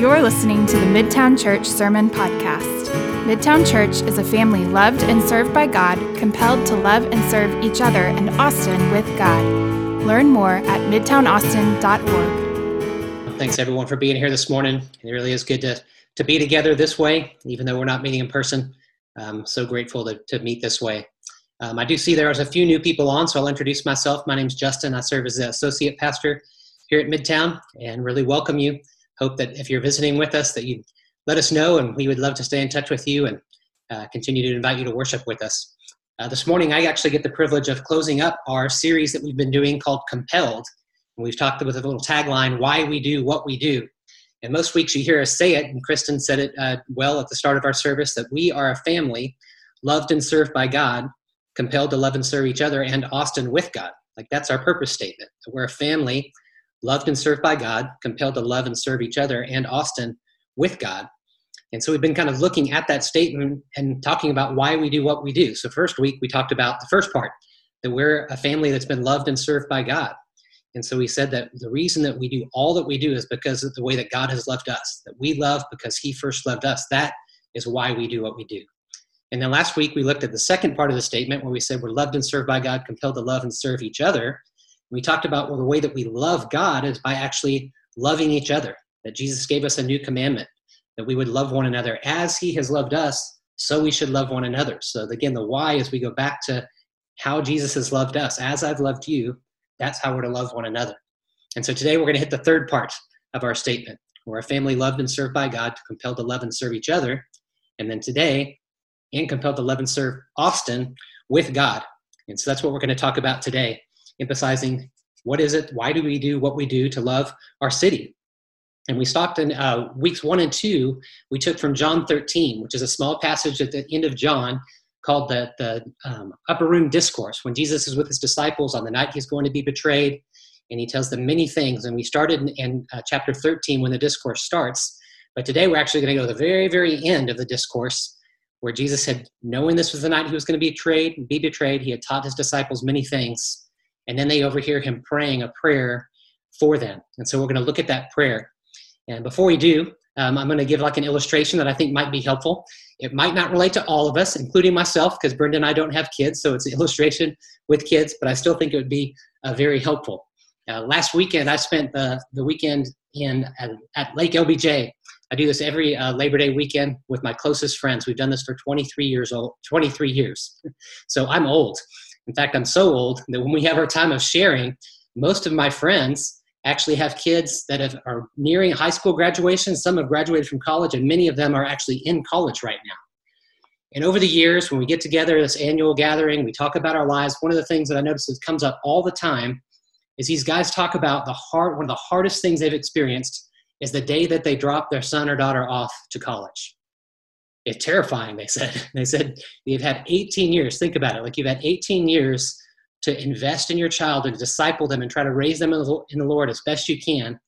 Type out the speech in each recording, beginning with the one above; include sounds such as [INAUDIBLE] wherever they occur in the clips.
You're listening to the Midtown Church Sermon Podcast. Midtown Church is a family loved and served by God, compelled to love and serve each other and Austin with God. Learn more at midtownaustin.org. Thanks everyone for being here this morning. It really is good to, to be together this way, even though we're not meeting in person. I'm so grateful to, to meet this way. Um, I do see there's a few new people on, so I'll introduce myself. My name is Justin. I serve as the associate pastor here at Midtown and really welcome you hope that if you're visiting with us that you let us know and we would love to stay in touch with you and uh, continue to invite you to worship with us. Uh, this morning i actually get the privilege of closing up our series that we've been doing called compelled. And we've talked with a little tagline why we do what we do. And most weeks you hear us say it and kristen said it uh, well at the start of our service that we are a family loved and served by god compelled to love and serve each other and austin with god. Like that's our purpose statement we're a family loved and served by God, compelled to love and serve each other, and Austin with God. And so we've been kind of looking at that statement and talking about why we do what we do. So, first week, we talked about the first part that we're a family that's been loved and served by God. And so we said that the reason that we do all that we do is because of the way that God has loved us, that we love because He first loved us. That is why we do what we do. And then last week, we looked at the second part of the statement where we said we're loved and served by God, compelled to love and serve each other. We talked about well, the way that we love God is by actually loving each other, that Jesus gave us a new commandment, that we would love one another as he has loved us, so we should love one another. So again, the why is we go back to how Jesus has loved us. As I've loved you, that's how we're to love one another. And so today we're going to hit the third part of our statement. We're a family loved and served by God, compelled to love and serve each other. And then today, and compelled to love and serve Austin with God. And so that's what we're going to talk about today emphasizing what is it, why do we do what we do to love our city. And we stopped in uh, weeks one and two, we took from John 13, which is a small passage at the end of John called the, the um, Upper Room Discourse, when Jesus is with his disciples on the night he's going to be betrayed, and he tells them many things. And we started in, in uh, chapter 13 when the discourse starts. But today we're actually going to go to the very, very end of the discourse where Jesus had, knowing this was the night he was going to be betrayed, be betrayed, he had taught his disciples many things and then they overhear him praying a prayer for them. And so we're going to look at that prayer. And before we do, um, I'm going to give like an illustration that I think might be helpful. It might not relate to all of us, including myself, because Brenda and I don't have kids, so it's an illustration with kids, but I still think it would be uh, very helpful. Uh, last weekend, I spent the, the weekend in at, at Lake LBJ. I do this every uh, Labor Day weekend with my closest friends. We've done this for 23 years old, 23 years. [LAUGHS] so I'm old. In fact, I'm so old that when we have our time of sharing, most of my friends actually have kids that have, are nearing high school graduation. Some have graduated from college, and many of them are actually in college right now. And over the years, when we get together, this annual gathering, we talk about our lives. One of the things that I notice that comes up all the time is these guys talk about the hard, one of the hardest things they've experienced is the day that they drop their son or daughter off to college it's terrifying they said. [LAUGHS] They said you've had 18 years think about it like you've had 18 years to invest in your child and disciple them and try to raise them in the lord as best you can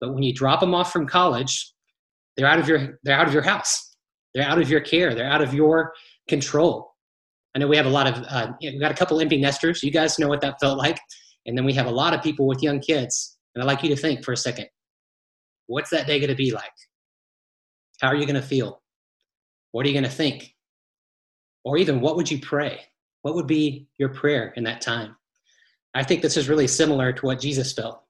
but when you drop them off from college they're out of your they're out of your house. They're out of your care. They're out of your control. I know we have a lot of uh, we've got a couple empty nesters. You guys know what that felt like. And then we have a lot of people with young kids. And i'd like you to think for a second what's that day going to be like? How are you going to feel what are you going to think? Or even, what would you pray? What would be your prayer in that time? I think this is really similar to what Jesus felt.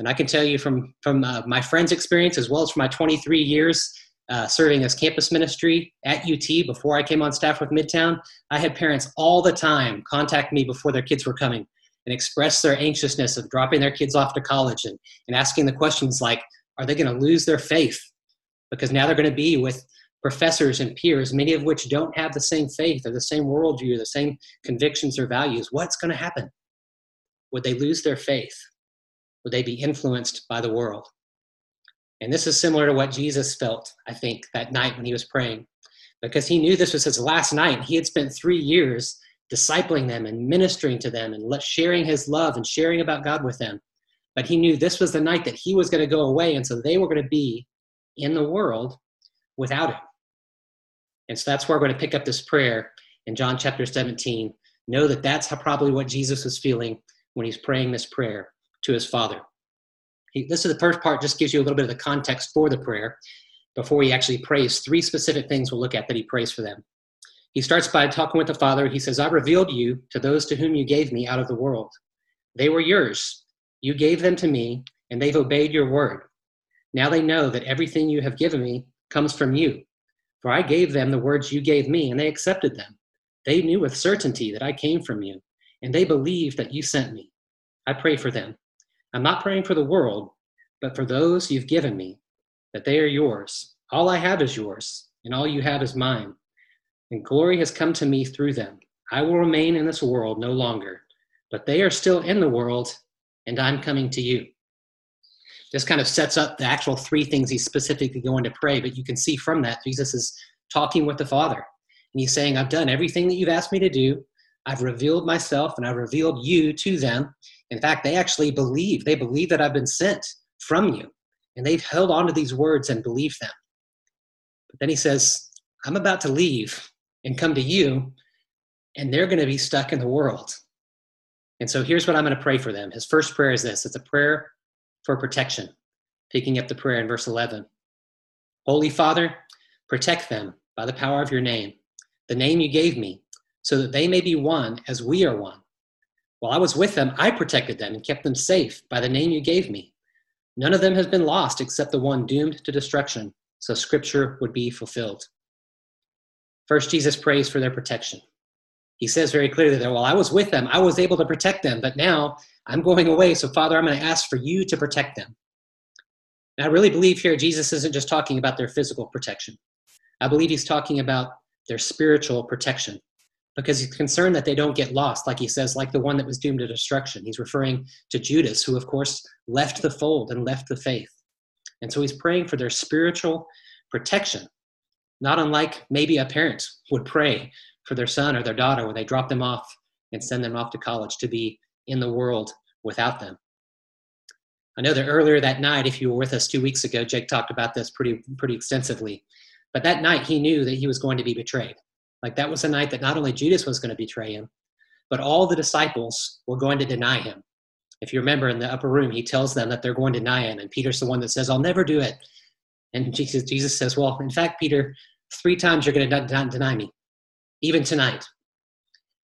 And I can tell you from, from uh, my friend's experience, as well as from my 23 years uh, serving as campus ministry at UT before I came on staff with Midtown, I had parents all the time contact me before their kids were coming and express their anxiousness of dropping their kids off to college and, and asking the questions like, are they going to lose their faith? Because now they're going to be with professors and peers, many of which don't have the same faith or the same worldview, the same convictions or values, what's going to happen? Would they lose their faith? Would they be influenced by the world? And this is similar to what Jesus felt, I think, that night when he was praying, because he knew this was his last night. He had spent three years discipling them and ministering to them and sharing his love and sharing about God with them. But he knew this was the night that he was going to go away, and so they were going to be in the world without him. And so that's where we're going to pick up this prayer in John chapter 17. Know that that's how probably what Jesus was feeling when he's praying this prayer to his Father. He, this is the first part, just gives you a little bit of the context for the prayer before he actually prays. Three specific things we'll look at that he prays for them. He starts by talking with the Father. He says, I revealed you to those to whom you gave me out of the world. They were yours. You gave them to me, and they've obeyed your word. Now they know that everything you have given me comes from you. For I gave them the words you gave me, and they accepted them. They knew with certainty that I came from you, and they believed that you sent me. I pray for them. I'm not praying for the world, but for those you've given me, that they are yours. All I have is yours, and all you have is mine. And glory has come to me through them. I will remain in this world no longer, but they are still in the world, and I'm coming to you. This kind of sets up the actual three things he's specifically going to pray, but you can see from that Jesus is talking with the Father. And he's saying, I've done everything that you've asked me to do. I've revealed myself and I've revealed you to them. In fact, they actually believe. They believe that I've been sent from you. And they've held on to these words and believed them. But then he says, I'm about to leave and come to you, and they're going to be stuck in the world. And so here's what I'm going to pray for them. His first prayer is this it's a prayer for protection. Picking up the prayer in verse 11 Holy Father, protect them by the power of your name, the name you gave me, so that they may be one as we are one. While I was with them, I protected them and kept them safe by the name you gave me. None of them has been lost except the one doomed to destruction, so scripture would be fulfilled. First, Jesus prays for their protection. He says very clearly that while I was with them, I was able to protect them, but now I'm going away. So, Father, I'm going to ask for you to protect them. And I really believe here Jesus isn't just talking about their physical protection. I believe he's talking about their spiritual protection because he's concerned that they don't get lost, like he says, like the one that was doomed to destruction. He's referring to Judas, who, of course, left the fold and left the faith. And so he's praying for their spiritual protection, not unlike maybe a parent would pray for their son or their daughter when they drop them off and send them off to college to be in the world without them. I know that earlier that night, if you were with us two weeks ago, Jake talked about this pretty pretty extensively. But that night, he knew that he was going to be betrayed. Like that was a night that not only Judas was going to betray him, but all the disciples were going to deny him. If you remember in the upper room, he tells them that they're going to deny him, and Peter's the one that says, "I'll never do it." And Jesus, Jesus says, "Well, in fact, Peter, three times you're going to deny me, even tonight."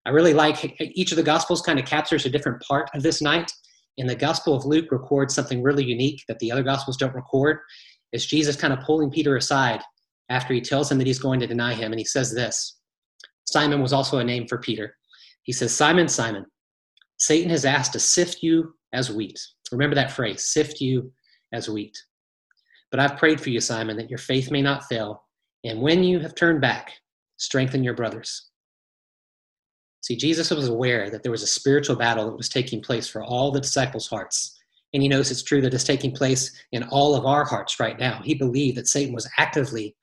I really like each of the Gospels kind of captures a different part of this night. And the Gospel of Luke records something really unique that the other Gospels don't record. Is Jesus kind of pulling Peter aside after he tells him that he's going to deny him, and he says this. Simon was also a name for Peter. He says, Simon, Simon, Satan has asked to sift you as wheat. Remember that phrase, sift you as wheat. But I've prayed for you, Simon, that your faith may not fail. And when you have turned back, strengthen your brothers. See, Jesus was aware that there was a spiritual battle that was taking place for all the disciples' hearts. And he knows it's true that it's taking place in all of our hearts right now. He believed that Satan was actively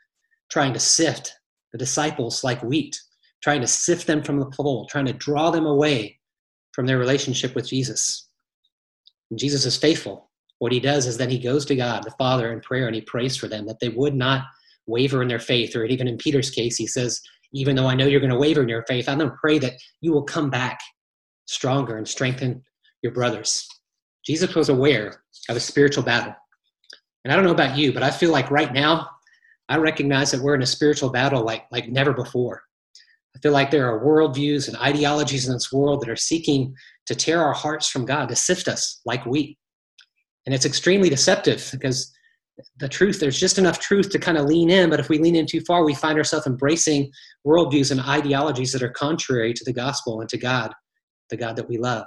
trying to sift the disciples like wheat, trying to sift them from the fold, trying to draw them away from their relationship with Jesus. And Jesus is faithful. What he does is that he goes to God, the Father, in prayer, and he prays for them that they would not waver in their faith. Or even in Peter's case, he says, even though I know you're going to waver in your faith, I'm going to pray that you will come back stronger and strengthen your brothers. Jesus was aware of a spiritual battle. And I don't know about you, but I feel like right now, I recognize that we're in a spiritual battle like, like never before. I feel like there are worldviews and ideologies in this world that are seeking to tear our hearts from God, to sift us like wheat. And it's extremely deceptive because the truth, there's just enough truth to kind of lean in, but if we lean in too far, we find ourselves embracing worldviews and ideologies that are contrary to the gospel and to God, the God that we love.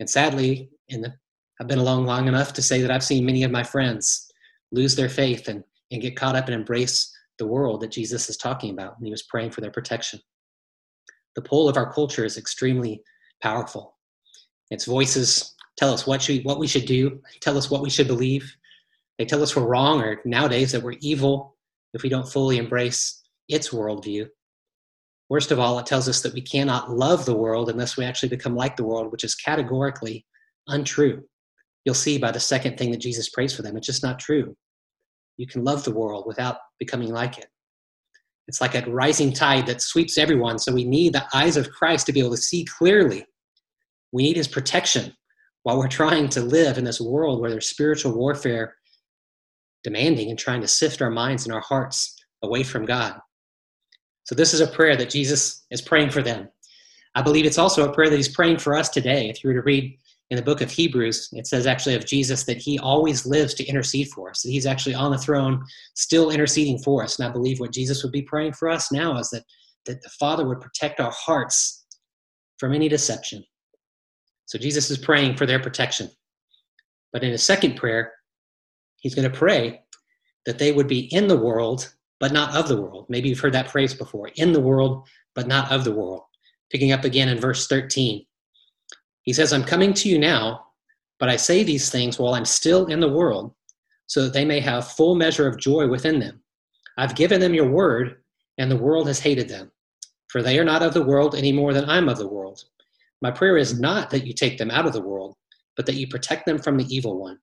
And sadly, in the, I've been along long enough to say that I've seen many of my friends lose their faith and, and get caught up and embrace the world that Jesus is talking about and he was praying for their protection. The pull of our culture is extremely powerful. Its voices tell us what, should, what we should do, tell us what we should believe, they tell us we're wrong or nowadays that we're evil if we don't fully embrace its worldview. Worst of all, it tells us that we cannot love the world unless we actually become like the world, which is categorically untrue. You'll see by the second thing that Jesus prays for them, it's just not true. You can love the world without becoming like it. It's like a rising tide that sweeps everyone, so we need the eyes of Christ to be able to see clearly. We need his protection while we're [LAUGHS] trying to live in this world where there's spiritual warfare demanding and trying to sift our minds and our hearts away from God. So, this is a prayer that Jesus is praying for them. I believe it's also a prayer that he's praying for us today. If you were to read in the book of Hebrews, it says actually of Jesus that he always lives to intercede for us, that he's actually on the throne, still interceding for us. And I believe what Jesus would be praying for us now is that, that the Father would protect our hearts from any deception. So Jesus is praying for their protection. But in a second prayer, he's going to pray that they would be in the world, but not of the world. Maybe you've heard that phrase before in the world, but not of the world. Picking up again in verse 13. He says, I'm coming to you now, but I say these things while I'm still in the world, so that they may have full measure of joy within them. I've given them your word, and the world has hated them, for they are not of the world any more than I'm of the world. My prayer is not that you take them out of the world, but that you protect them from the evil one.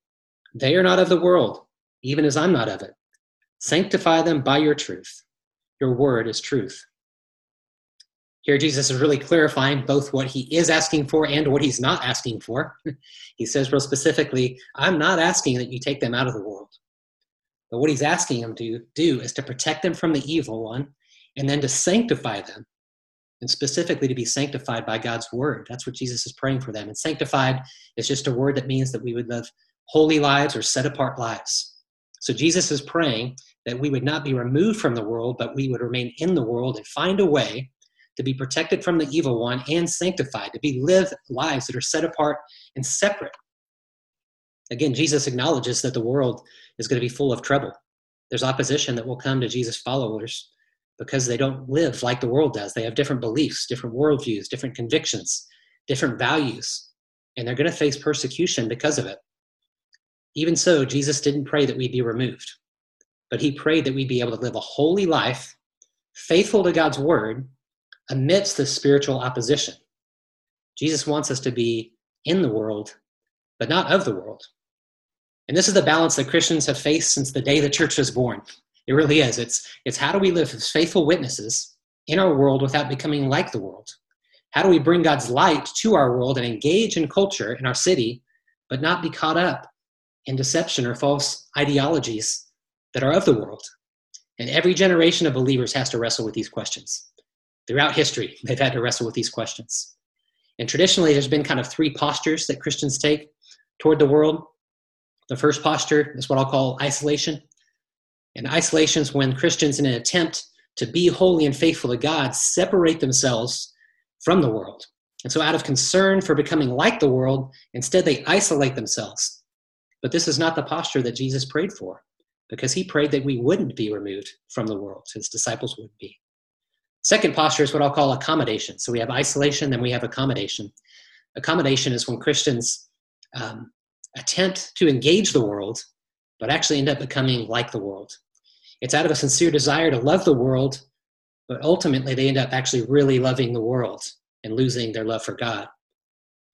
They are not of the world, even as I'm not of it. Sanctify them by your truth. Your word is truth. Here, Jesus is really clarifying both what he is asking for and what he's not asking for. [LAUGHS] he says, real specifically, I'm not asking that you take them out of the world. But what he's asking them to do is to protect them from the evil one and then to sanctify them, and specifically to be sanctified by God's word. That's what Jesus is praying for them. And sanctified is just a word that means that we would live holy lives or set apart lives. So Jesus is praying that we would not be removed from the world, but we would remain in the world and find a way to be protected from the evil one and sanctified, to be live lives that are set apart and separate. Again, Jesus acknowledges that the world is going to be full of trouble. There's opposition that will come to Jesus' followers because they don't live like the world does. They have different beliefs, different worldviews, different convictions, different values, and they're going to face persecution because of it. Even so, Jesus didn't pray that we be removed, but he prayed that we be able to live a holy life, faithful to God's word, amidst the spiritual opposition. Jesus wants us to be in the world, but not of the world. And this is the balance that Christians have faced since the day the church was born. It really is. It's, it's how do we live as faithful witnesses in our world without becoming like the world? How do we bring God's light to our world and engage in culture in our city, but not be caught up in deception or false ideologies that are of the world? And every generation of believers has to wrestle with these questions. Throughout history, [LAUGHS] they've had to wrestle with these questions. And traditionally, there's been kind of three postures that Christians take toward the world. The first posture is what I'll call isolation. And isolation is when Christians, in an attempt to be holy and faithful to God, separate themselves from the world. And so, out of concern for becoming like the world, instead they isolate themselves. But this is not the posture that Jesus prayed for, because he prayed that we wouldn't be removed from the world, his disciples would be. Second posture is what I'll call accommodation. So we have isolation, then we have accommodation. Accommodation is when Christians um, attempt to engage the world, but actually end up becoming like the world. It's out of a sincere desire to love the world, but ultimately they end up actually really loving the world and losing their love for God.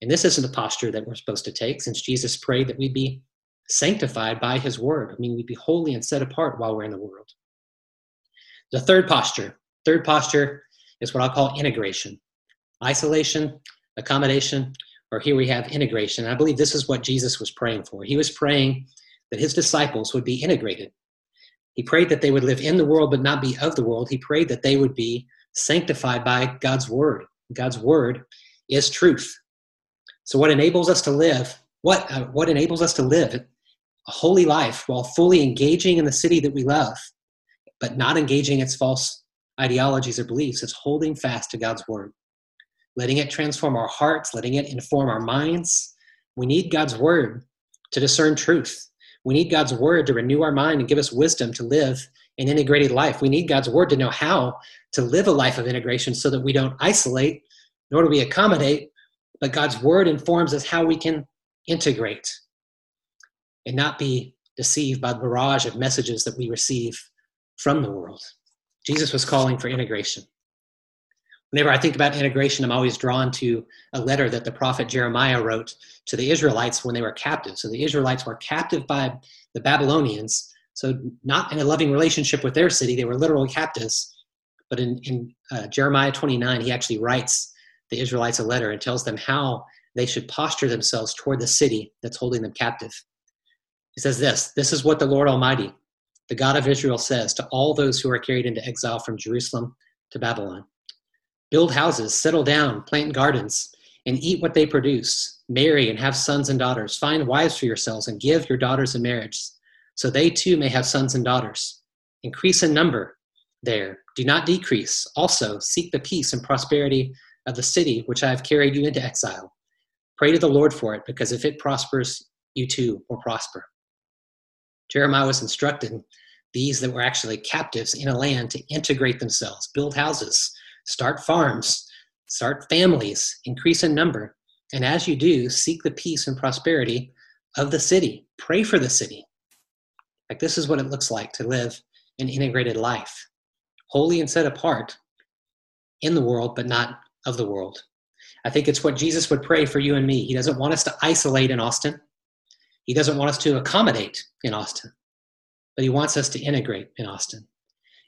And this isn't the posture that we're supposed to take since Jesus prayed that we'd be sanctified by his word. I mean, we'd be holy and set apart while we're in the world. The third posture Third posture is what I'll call integration. Isolation, accommodation, or here we have integration. I believe this is what Jesus was praying for. He was praying that his disciples would be integrated. He prayed that they would live in the world but not be of the world. He prayed that they would be sanctified by God's word. God's word is truth. So what enables us to live, what uh, what enables us to live a holy life while fully engaging in the city that we love, but not engaging its false ideologies or beliefs. It's holding fast to God's word, letting it transform our hearts, letting it inform our minds. We need God's word to discern truth. We need God's word to renew our mind and give us wisdom to live an integrated life. We need God's word to know how to live a life of integration so that we don't isolate, nor do we accommodate, but God's word informs us how we can integrate and not be deceived by the barrage of messages that we receive from the world. Jesus was calling for integration. Whenever I think about integration, I'm always drawn to a letter that the prophet Jeremiah wrote to the Israelites when they were captive. So the Israelites were captive by the Babylonians, so not in a loving relationship with their city, they were literal captives. But in, in uh, Jeremiah 29, he actually writes the Israelites a letter and tells them how they should posture themselves toward the city that's holding them captive. He says this This is what the Lord Almighty, the God of Israel, says to all those who are carried into exile from Jerusalem to Babylon Build houses, settle down, plant gardens, and eat what they produce. Marry and have sons and daughters. Find wives for yourselves and give your daughters in marriage, so they too may have sons and daughters. Increase in number there. Do not decrease. Also, seek the peace and prosperity of the city which I have carried you into exile. Pray to the Lord for it, because if it prospers, you too will prosper. Jeremiah was instructed these that were actually captives in a land to integrate themselves, build houses, start farms, start families, increase in number. And as you do, seek the peace and prosperity of the city. Pray for the city. Like this is what it looks like to live an integrated life, holy and set apart in the world, but not of the world. I think it's what Jesus would pray for you and me. He doesn't want us to isolate in Austin. He doesn't want us to accommodate in Austin, but he wants us to integrate in Austin.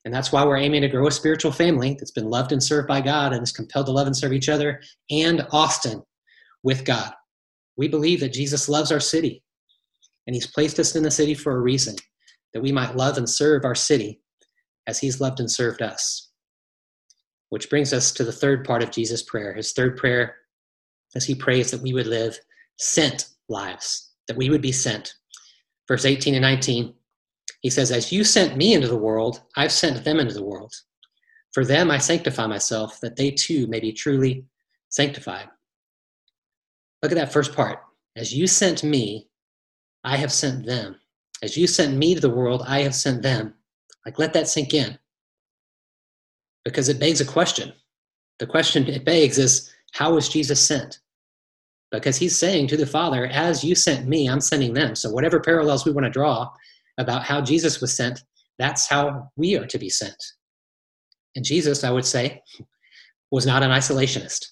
And that's why we're aiming to grow a spiritual family that's been loved and served by God and is compelled to love and serve each other and Austin with God. We believe that Jesus loves our city and he's placed us in the city for a reason that we might love and serve our city as he's loved and served us. Which brings us to the third part of Jesus' prayer. His third prayer, as he prays that we would live sent lives, that we would be sent. Verse 18 and 19, he says, As you sent me into the world, I've sent them into the world. For them I sanctify myself, that they too may be truly sanctified. Look at that first part. As you sent me, I have sent them. As you sent me to the world, I have sent them. Like, let that sink in. Because it begs a question. The question it begs is how was Jesus sent? Because he's saying to the Father, as you sent me, I'm sending them. So, whatever parallels we want to draw about how Jesus was sent, that's how we are to be sent. And Jesus, I would say, was not an isolationist.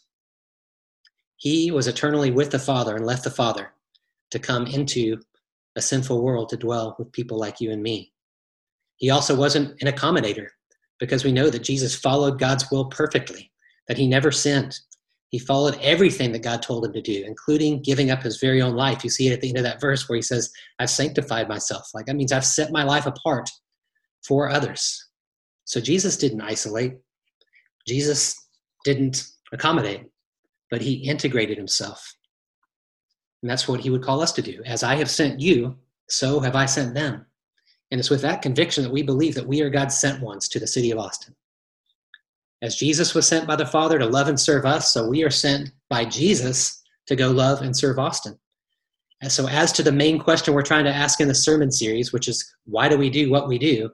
He was eternally with the Father and left the Father to come into a sinful world to dwell with people like you and me. He also wasn't an accommodator because we know that Jesus followed God's will perfectly, that he never sinned. He followed everything that God told him to do, including giving up his very own life. You see it at the end of that verse where he says, I've sanctified myself. Like that means I've set my life apart for others. So Jesus didn't isolate, Jesus didn't accommodate, but he integrated himself. And that's what he would call us to do. As I have sent you, so have I sent them. And it's with that conviction that we believe that we are God's sent ones to the city of Austin. As Jesus was sent by the Father to love and serve us, so we are sent by Jesus to go love and serve Austin. And so, as to the main question we're trying to ask in the sermon series, which is why do we do what we do?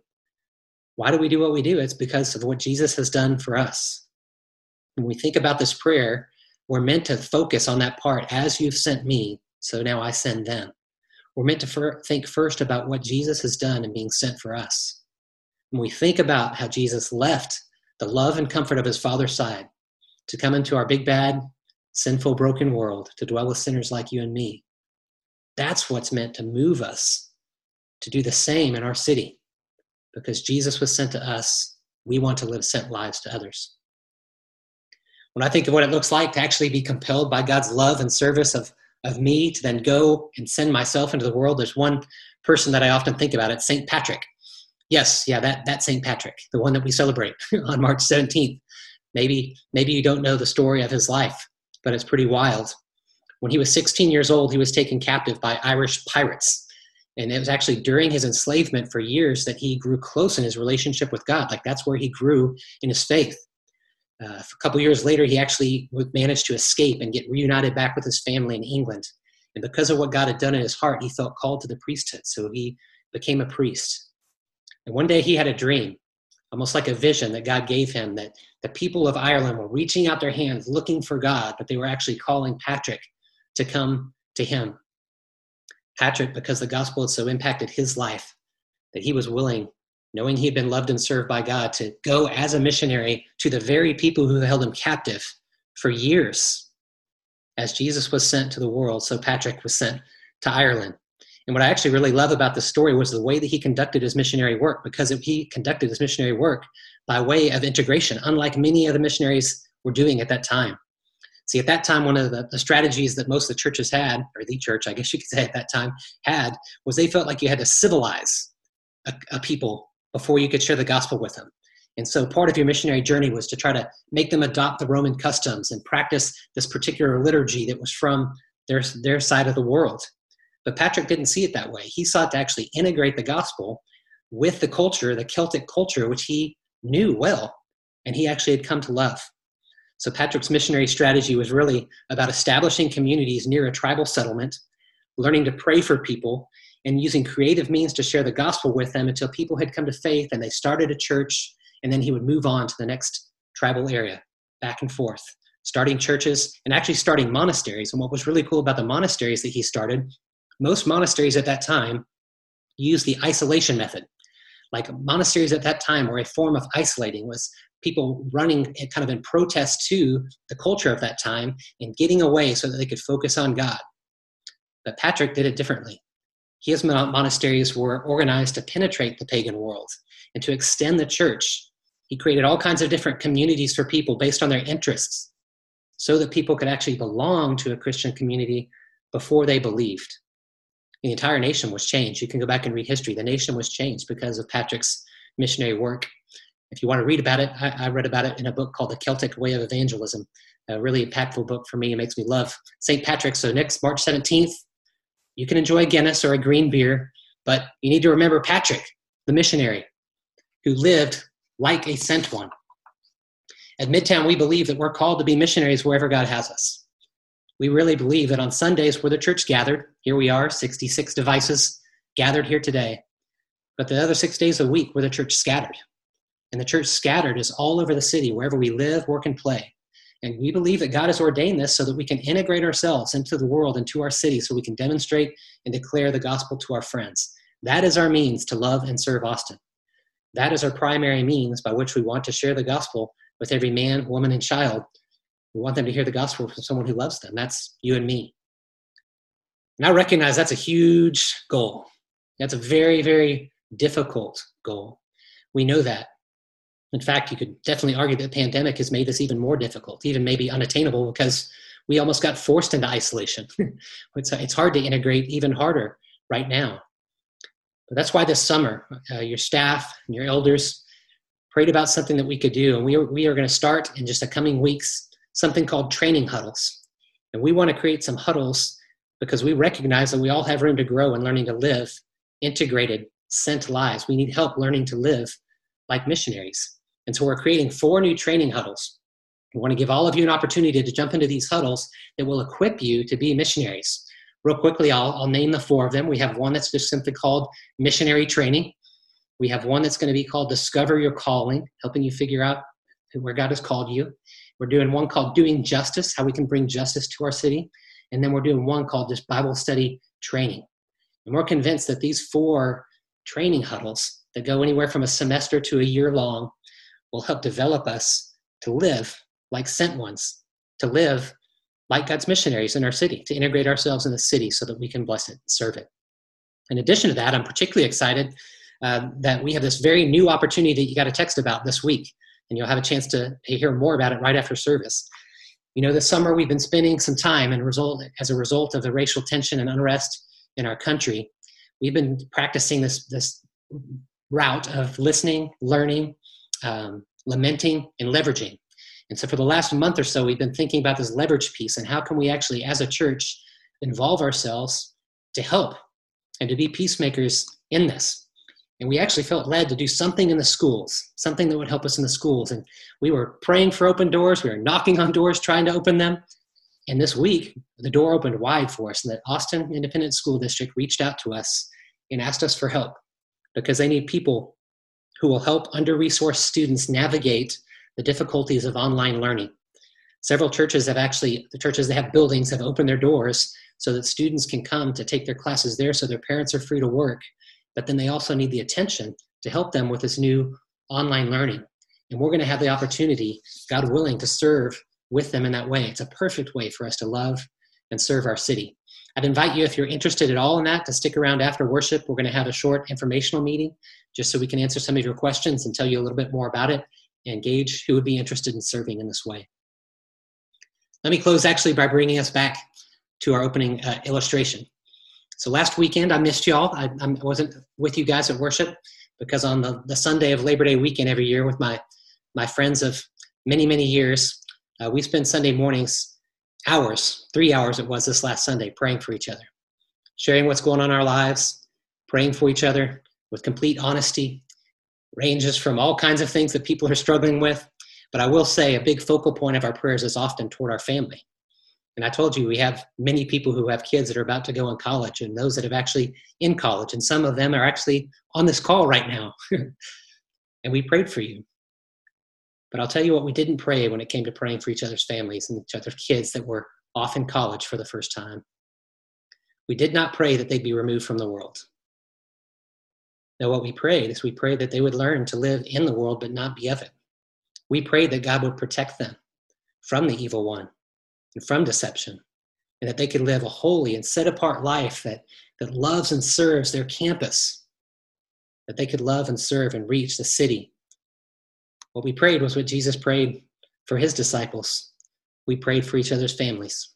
Why do we do what we do? It's because of what Jesus has done for us. When we think about this prayer, we're meant to focus on that part as you've sent me, so now I send them. We're meant to for, think first about what Jesus has done in being sent for us. When we think about how Jesus left the love and comfort of his Father's side to come into our big, bad, sinful, broken world to dwell with sinners like you and me, that's what's meant to move us to do the same in our city. Because Jesus was sent to us, we want to live sent lives to others. When I think of what it looks like to actually be compelled by God's love and service of, of me to then go and send myself into the world, there's one person that I often think about. It's St. Patrick. Yes, yeah, that, that St. Patrick, the one that we celebrate [LAUGHS] on March 17th. Maybe, maybe you don't know the story of his life, but it's pretty wild. When he was 16 years old, he was taken captive by Irish pirates. And it was actually during his enslavement for years that he grew close in his relationship with God. Like that's where he grew in his faith. Uh, a couple years later, he actually managed to escape and get reunited back with his family in England. And because of what God had done in his heart, he felt called to the priesthood. So he became a priest. And one day he had a dream, almost like a vision that God gave him that the people of Ireland were reaching out their hands looking for God, but they were actually calling Patrick to come to him. Patrick, because the gospel had so impacted his life that he was willing knowing he had been loved and served by God, to go as a missionary to the very people who held him captive for years. As Jesus was sent to the world, so Patrick was sent to Ireland. And what I actually really love about this story was the way that he conducted his missionary work, because he conducted his missionary work by way of integration, unlike many of the missionaries were doing at that time. See, at that time, one of the, the, strategies that most of the churches had, or the church, I guess you could say at that time, had, was they felt like you had to civilize a, a people before you could share the gospel with them. And so part of your missionary journey was to try to make them adopt the Roman customs and practice this particular liturgy that was from their, their side of the world. But Patrick didn't see it that way. He sought to actually integrate the gospel with the culture, the Celtic culture, which he knew well, and he actually had come to love. So Patrick's missionary strategy was really about establishing communities near a tribal settlement, learning to pray for people, and using creative means to share the gospel with them until people had come to faith and they started a church, and then he would move on to the next tribal area, back and forth, starting churches and actually starting monasteries. And what was really cool about the monasteries that he started, most monasteries at that time used the isolation method. Like monasteries at that time were a form of isolating, was people running kind of in protest to the culture of that time and getting away so that they could focus on God. But Patrick did it differently. His monasteries were organized to penetrate the pagan world and to extend the church. He created all kinds of different communities for people based on their interests so that people could actually belong to a Christian community before they believed. The entire nation was changed. You can go back and read history. The nation was changed because of Patrick's missionary work if you want to read about it, I, I, read about it in a book called The Celtic Way of Evangelism, a really impactful book for me. It makes me love St. Patrick. So next March 17th, you can enjoy Guinness or a green beer, but you need to remember Patrick, the missionary, who lived like a sent one. At Midtown, we believe that we're called to be missionaries wherever God has us. We really believe that on Sundays where the church gathered, here we are, 66 devices gathered here today, but the other six days a week where the church scattered and the church scattered is all over the city, wherever we live, work, and play. And we believe that God has ordained this so that we can integrate ourselves into the world, into our city, so we can demonstrate and declare the gospel to our friends. That is our means to love and serve Austin. That is our primary means by which we want to share the gospel with every man, woman, and child. We want them to hear the gospel from someone who loves them. That's you and me. And I recognize that's a huge goal. That's a very, very difficult goal. We know that. In fact, you could definitely argue that the pandemic has made this even more difficult, even maybe unattainable, because we almost got forced into isolation. [LAUGHS] it's, it's hard to integrate even harder right now. But that's why this summer, uh, your staff and your elders prayed about something that we could do. And we are, we are going to start in just the coming weeks something called training huddles. And we want to create some huddles because we recognize that we all have room to grow in learning to live integrated, sent lives. We need help learning to live like missionaries. And so we're creating four new training huddles. We want to give all of you an opportunity to jump into these huddles that will equip you to be missionaries. Real quickly, I'll, I'll name the four of them. We have one that's just simply called missionary training. We have one that's going to be called Discover Your Calling, helping you figure out where God has called you. We're doing one called Doing Justice, how we can bring justice to our city. And then we're doing one called just Bible Study Training. And we're convinced that these four training huddles that go anywhere from a semester to a year long will help develop us to live like sent ones, to live like God's missionaries in our city, to integrate ourselves in the city so that we can bless it and serve it. In addition to that, I'm particularly excited uh, that we have this very new opportunity that you got a text about this week, and you'll have a chance to hear more about it right after service. You know, this summer we've been spending some time, and result as a result of the racial tension and unrest in our country, we've been practicing this this route of listening, learning, um, lamenting, and leveraging. And so for the last month or so, we've been thinking about this leverage piece and how can we actually, as a church, involve ourselves to help and to be peacemakers in this. And we actually felt led to do something in the schools, something that would help us in the schools. And we were praying for open doors. We were knocking on doors, trying to open them. And this week, the door opened wide for us, and the Austin Independent School District reached out to us and asked us for help because they need people who will help under resourced students navigate the difficulties of online learning. Several churches have actually, the churches that have buildings have opened their doors so that students can come to take their classes there so their parents are free to work. But then they also need the attention to help them with this new online learning. And we're going to have the opportunity, God willing, to serve with them in that way. It's a perfect way for us to love and serve our city. I'd invite you, if you're interested at all in that, to stick around after worship. We're going to have a short informational meeting just so we can answer some of your questions and tell you a little bit more about it and gauge who would be interested in serving in this way. Let me close actually by bringing us back to our opening uh, illustration. So last weekend, I missed y'all. I, I, wasn't with you guys at worship because on the, the Sunday of Labor Day weekend every year with my, my friends of many, many years, uh, we spend Sunday mornings, hours, three hours it was this last Sunday, praying for each other, sharing what's going on in our lives, praying for each other with complete honesty, ranges from all kinds of things that people are struggling with. But I will say a big focal point of our prayers is often toward our family. And I told you we have many people who have kids that are about to go in college and those that have actually in college. And some of them are actually on this call right now. [LAUGHS] and we prayed for you. But I'll tell you what we didn't pray when it came to praying for each other's families and each other's kids that were off in college for the first time. We did not pray that they'd be removed from the world. Now, what we prayed is we prayed that they would learn to live in the world but not be of it. We prayed that God would protect them from the evil one and from deception, and that they could live a holy and set apart life that, that loves and serves their campus, that they could love and serve and reach the city. What we prayed was what Jesus prayed for his disciples. We prayed for each other's families.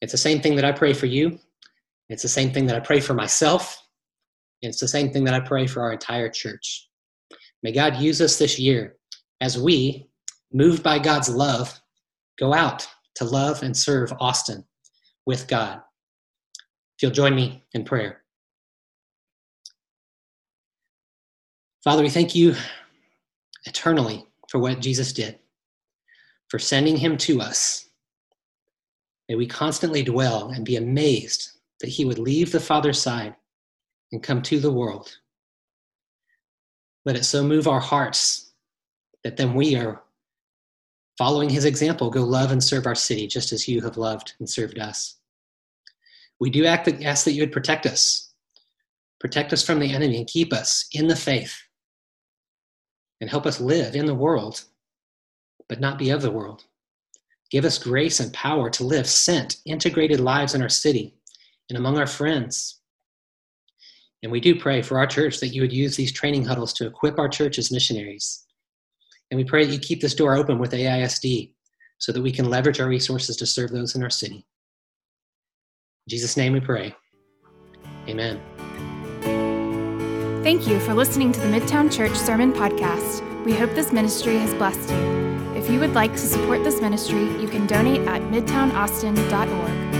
It's the same thing that I pray for you. It's the same thing that I pray for myself. It's the same thing that I pray for our entire church. May God use us this year as we, moved by God's love, go out to love and serve Austin with God. If you'll join me in prayer. Father, we thank you eternally for what Jesus did, for sending him to us. May we constantly dwell and be amazed that he would leave the Father's side and come to the world. Let it so move our hearts that then we are following his example, go love and serve our city just as you have loved and served us. We do ask that you would protect us, protect us from the enemy, and keep us in the faith, and help us live in the world, but not be of the world. Give us grace and power to live sent, integrated lives in our city and among our friends and we do pray for our church that you would use these training huddles to equip our church as missionaries. And we pray that you keep this door open with AISD so that we can leverage our resources to serve those in our city. In Jesus' name we pray. Amen. Thank you for listening to the Midtown Church Sermon Podcast. We hope this ministry has blessed you. If you would like to support this ministry, you can donate at midtownaustin.org.